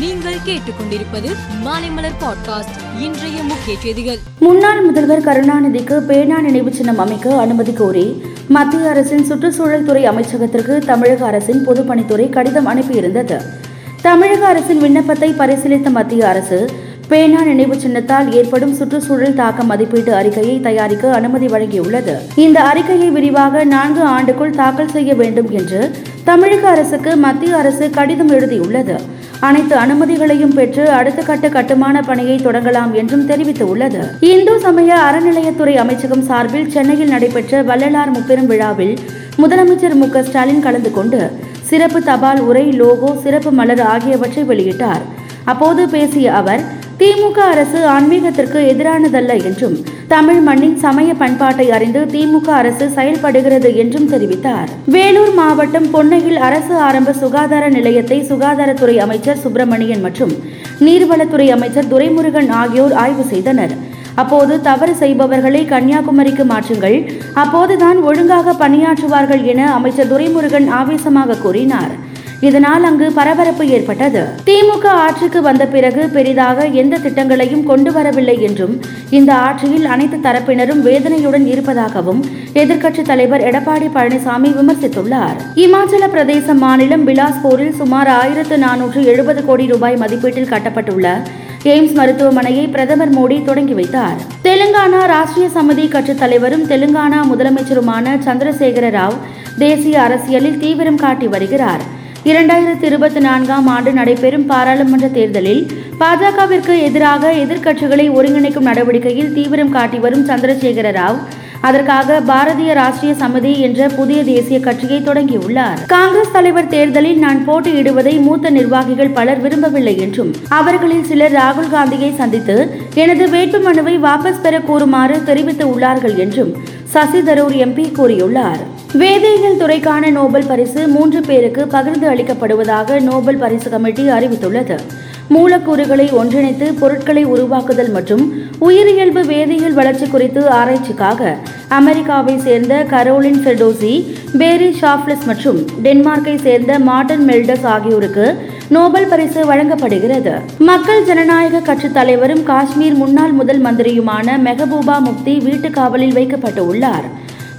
நீங்கள் கேட்டுக்கொண்டிருப்பது மாலைமலர் பாட்காஸ்ட் இன்றைய முக்கிய செய்திகள். முன்னாள் முதல்வர் கருணாநிதிக்கு பேனா நினைவு சின்னம் அமைக்க அனுமதி கோரி மத்திய அரசின் சுற்றுச்சூழல் துறை அமைச்சகத்திற்கு தமிழக அரசின் பொதுப்பணித்துறை கடிதம் அனுப்பியிருந்தது. தமிழக அரசின் விண்ணப்பத்தை பரிசீலித்த மத்திய அரசு பேனா நினைவு சின்னத்தால் ஏற்படும் சுற்றுச்சூழல் தாக்க மதிப்பீட்டு அறிக்கையை தயாரிக்க அனுமதி வழங்கியுள்ளது. இந்த அறிக்கையை விரிவாக நான்கு ஆண்டுக்குள் தாக்கல் செய்ய வேண்டும் என்று தமிழக அரசுக்கு மத்திய அரசு கடிதம் எழுதியுள்ளது. அனைத்து அனுமதிகளையும் பெற்று அடுத்த கட்ட கட்டுமான பணியை தொடங்கலாம் என்றும் தெரிவித்துள்ளது. இந்து சமய அறநிலையத்துறை அமைச்சகம் சார்பில் சென்னையில் நடைபெற்ற வள்ளலார் முப்பெரும் விழாவில் முதலமைச்சர் மு ஸ்டாலின் கலந்து கொண்டு சிறப்பு தபால் உரை லோகோ சிறப்பு மலர் ஆகியவற்றை வெளியிட்டார். அப்போது பேசிய அவர் திமுக அரசு ஆன்மீகத்திற்கு எதிரானதல்ல என்றும் தமிழ் மண்ணின் சமய பண்பாட்டை அறிந்து திமுக அரசு செயல்படுகிறது என்றும் தெரிவித்தார். வேலூர் மாவட்டம் பொன்னையில் அரசு ஆரம்ப சுகாதார நிலையத்தை சுகாதாரத்துறை அமைச்சர் சுப்பிரமணியன் மற்றும் நீர்வளத்துறை அமைச்சர் துரைமுருகன் ஆகியோர் ஆய்வு செய்தனர். அப்போது தவறு செய்பவர்களை கன்னியாகுமரிக்கு மாற்றுங்கள் அப்போதுதான் ஒழுங்காக பணியாற்றுவார்கள் என அமைச்சர் துரைமுருகன் ஆவேசமாக கூறினார். இதனால் அங்கு பரபரப்பு ஏற்பட்டது. திமுக ஆட்சிக்கு வந்த பிறகு பெரிதாக எந்த திட்டங்களையும் கொண்டு வரவில்லை என்றும் இந்த ஆட்சியில் அனைத்து தரப்பினரும் வேதனையுடன் இருப்பதாகவும் எதிர்க்கட்சித் தலைவர் எடப்பாடி பழனிசாமி விமர்சித்துள்ளார். இமாச்சல பிரதேச மாநிலம் பிலாஸ்பூரில் சுமார் ஆயிரத்து நானூற்று எழுபது கோடி ரூபாய் மதிப்பீட்டில் கட்டப்பட்டுள்ள எய்ம்ஸ் மருத்துவமனையை பிரதமர் மோடி தொடங்கி வைத்தார். தெலுங்கானா ராஷ்டிரிய சமிதி கட்சித் தலைவரும் தெலுங்கானா முதலமைச்சருமான சந்திரசேகர ராவ் தேசிய அரசியலில் தீவிரம் காட்டி வருகிறார். இரண்டாயிரத்தி இருபத்தி நான்காம் ஆண்டு நடைபெறும் பாராளுமன்ற தேர்தலில் பாஜகவிற்கு எதிராக எதிர்க்கட்சிகளை ஒருங்கிணைக்கும் நடவடிக்கையில் தீவிரம் காட்டி வரும் சந்திரசேகர ராவ் அதற்காக பாரதிய ராஷ்டிரிய சமிதி என்ற புதிய தேசிய கட்சியை தொடங்கியுள்ளார். காங்கிரஸ் தலைவர் தேர்தலில் நான் போட்டியிடுவதை மூத்த நிர்வாகிகள் பலர் விரும்பவில்லை என்றும் அவர்களில் சிலர் ராகுல் காந்தியை சந்தித்து எனது வேட்புமனுவை வாபஸ் பெற கூறுமாறு தெரிவித்து உள்ளார்கள் என்றும் சசி தரூர் எம்பி கூறியுள்ளார். வேதியியல் துறைக்கான நோபல் பரிசு மூன்று பேருக்கு பகிர்ந்து அளிக்கப்படுவதாக நோபல் பரிசு கமிட்டி அறிவித்துள்ளது. மூலக்கூறுகளை ஒன்றிணைத்து பொருட்களை உருவாக்குதல் மற்றும் உயிரியல்பு வேதியியல் வளர்ச்சி குறித்து ஆராய்ச்சிக்காக அமெரிக்காவை சேர்ந்த கரோலின் ஃபெர்டோசி பேரி ஷாஃப்லஸ் மற்றும் டென்மார்க்கை சேர்ந்த மார்டன் மெல்டஸ் ஆகியோருக்கு நோபல் பரிசு வழங்கப்படுகிறது. மக்கள் ஜனநாயக கட்சி தலைவரும் காஷ்மீர் முன்னாள் முதல் மந்திரியுமான மெஹபூபா முப்தி வீட்டு காவலில் வைக்கப்பட்டு உள்ளார்.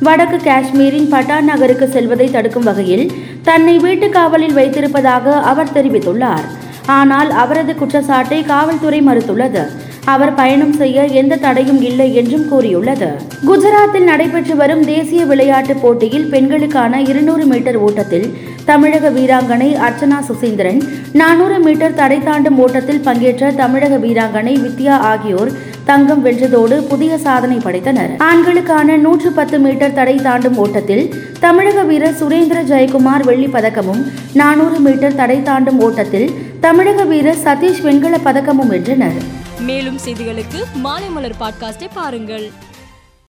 வடக்கு காஷ்மீரின் பட்டான் நகருக்கு செல்வதை தடுக்கும் வகையில் தன்னை வீட்டு காவலில் வைத்திருப்பதாக அவர் தெரிவித்துள்ளார். ஆனால் அவரது குற்றச்சாட்டை காவல்துறை மறுத்துள்ளது. அவர் பயணம் செய்ய எந்த தடையும் இல்லை என்றும் கூறியுள்ளது. குஜராத்தில் நடைபெற்று வரும் தேசிய விளையாட்டுப் போட்டியில் பெண்களுக்கான இருநூறு மீட்டர் ஓட்டத்தில் தமிழக வீராங்கனை அர்ச்சனா சுசீந்திரன் நானூறு மீட்டர் தடை தாண்டும் ஓட்டத்தில் பங்கேற்ற தமிழக வீராங்கனை வித்யா ஆகியோர் தங்கம் வென்றதோடு புதிய சாதனை படைத்தனர். ஆண்களுக்கான நூற்று பத்து மீட்டர் தடை தாண்டும் ஓட்டத்தில் தமிழக வீரர் சுரேந்திர ஜெயக்குமார் வெள்ளி பதக்கமும் நானூறு மீட்டர் தடை தாண்டும் ஓட்டத்தில் தமிழக வீரர் சதீஷ் வெண்கல பதக்கமும் வென்றனர். மேலும் செய்திகளுக்கு மாலைமலர் பாட்காஸ்டை பாருங்கள்.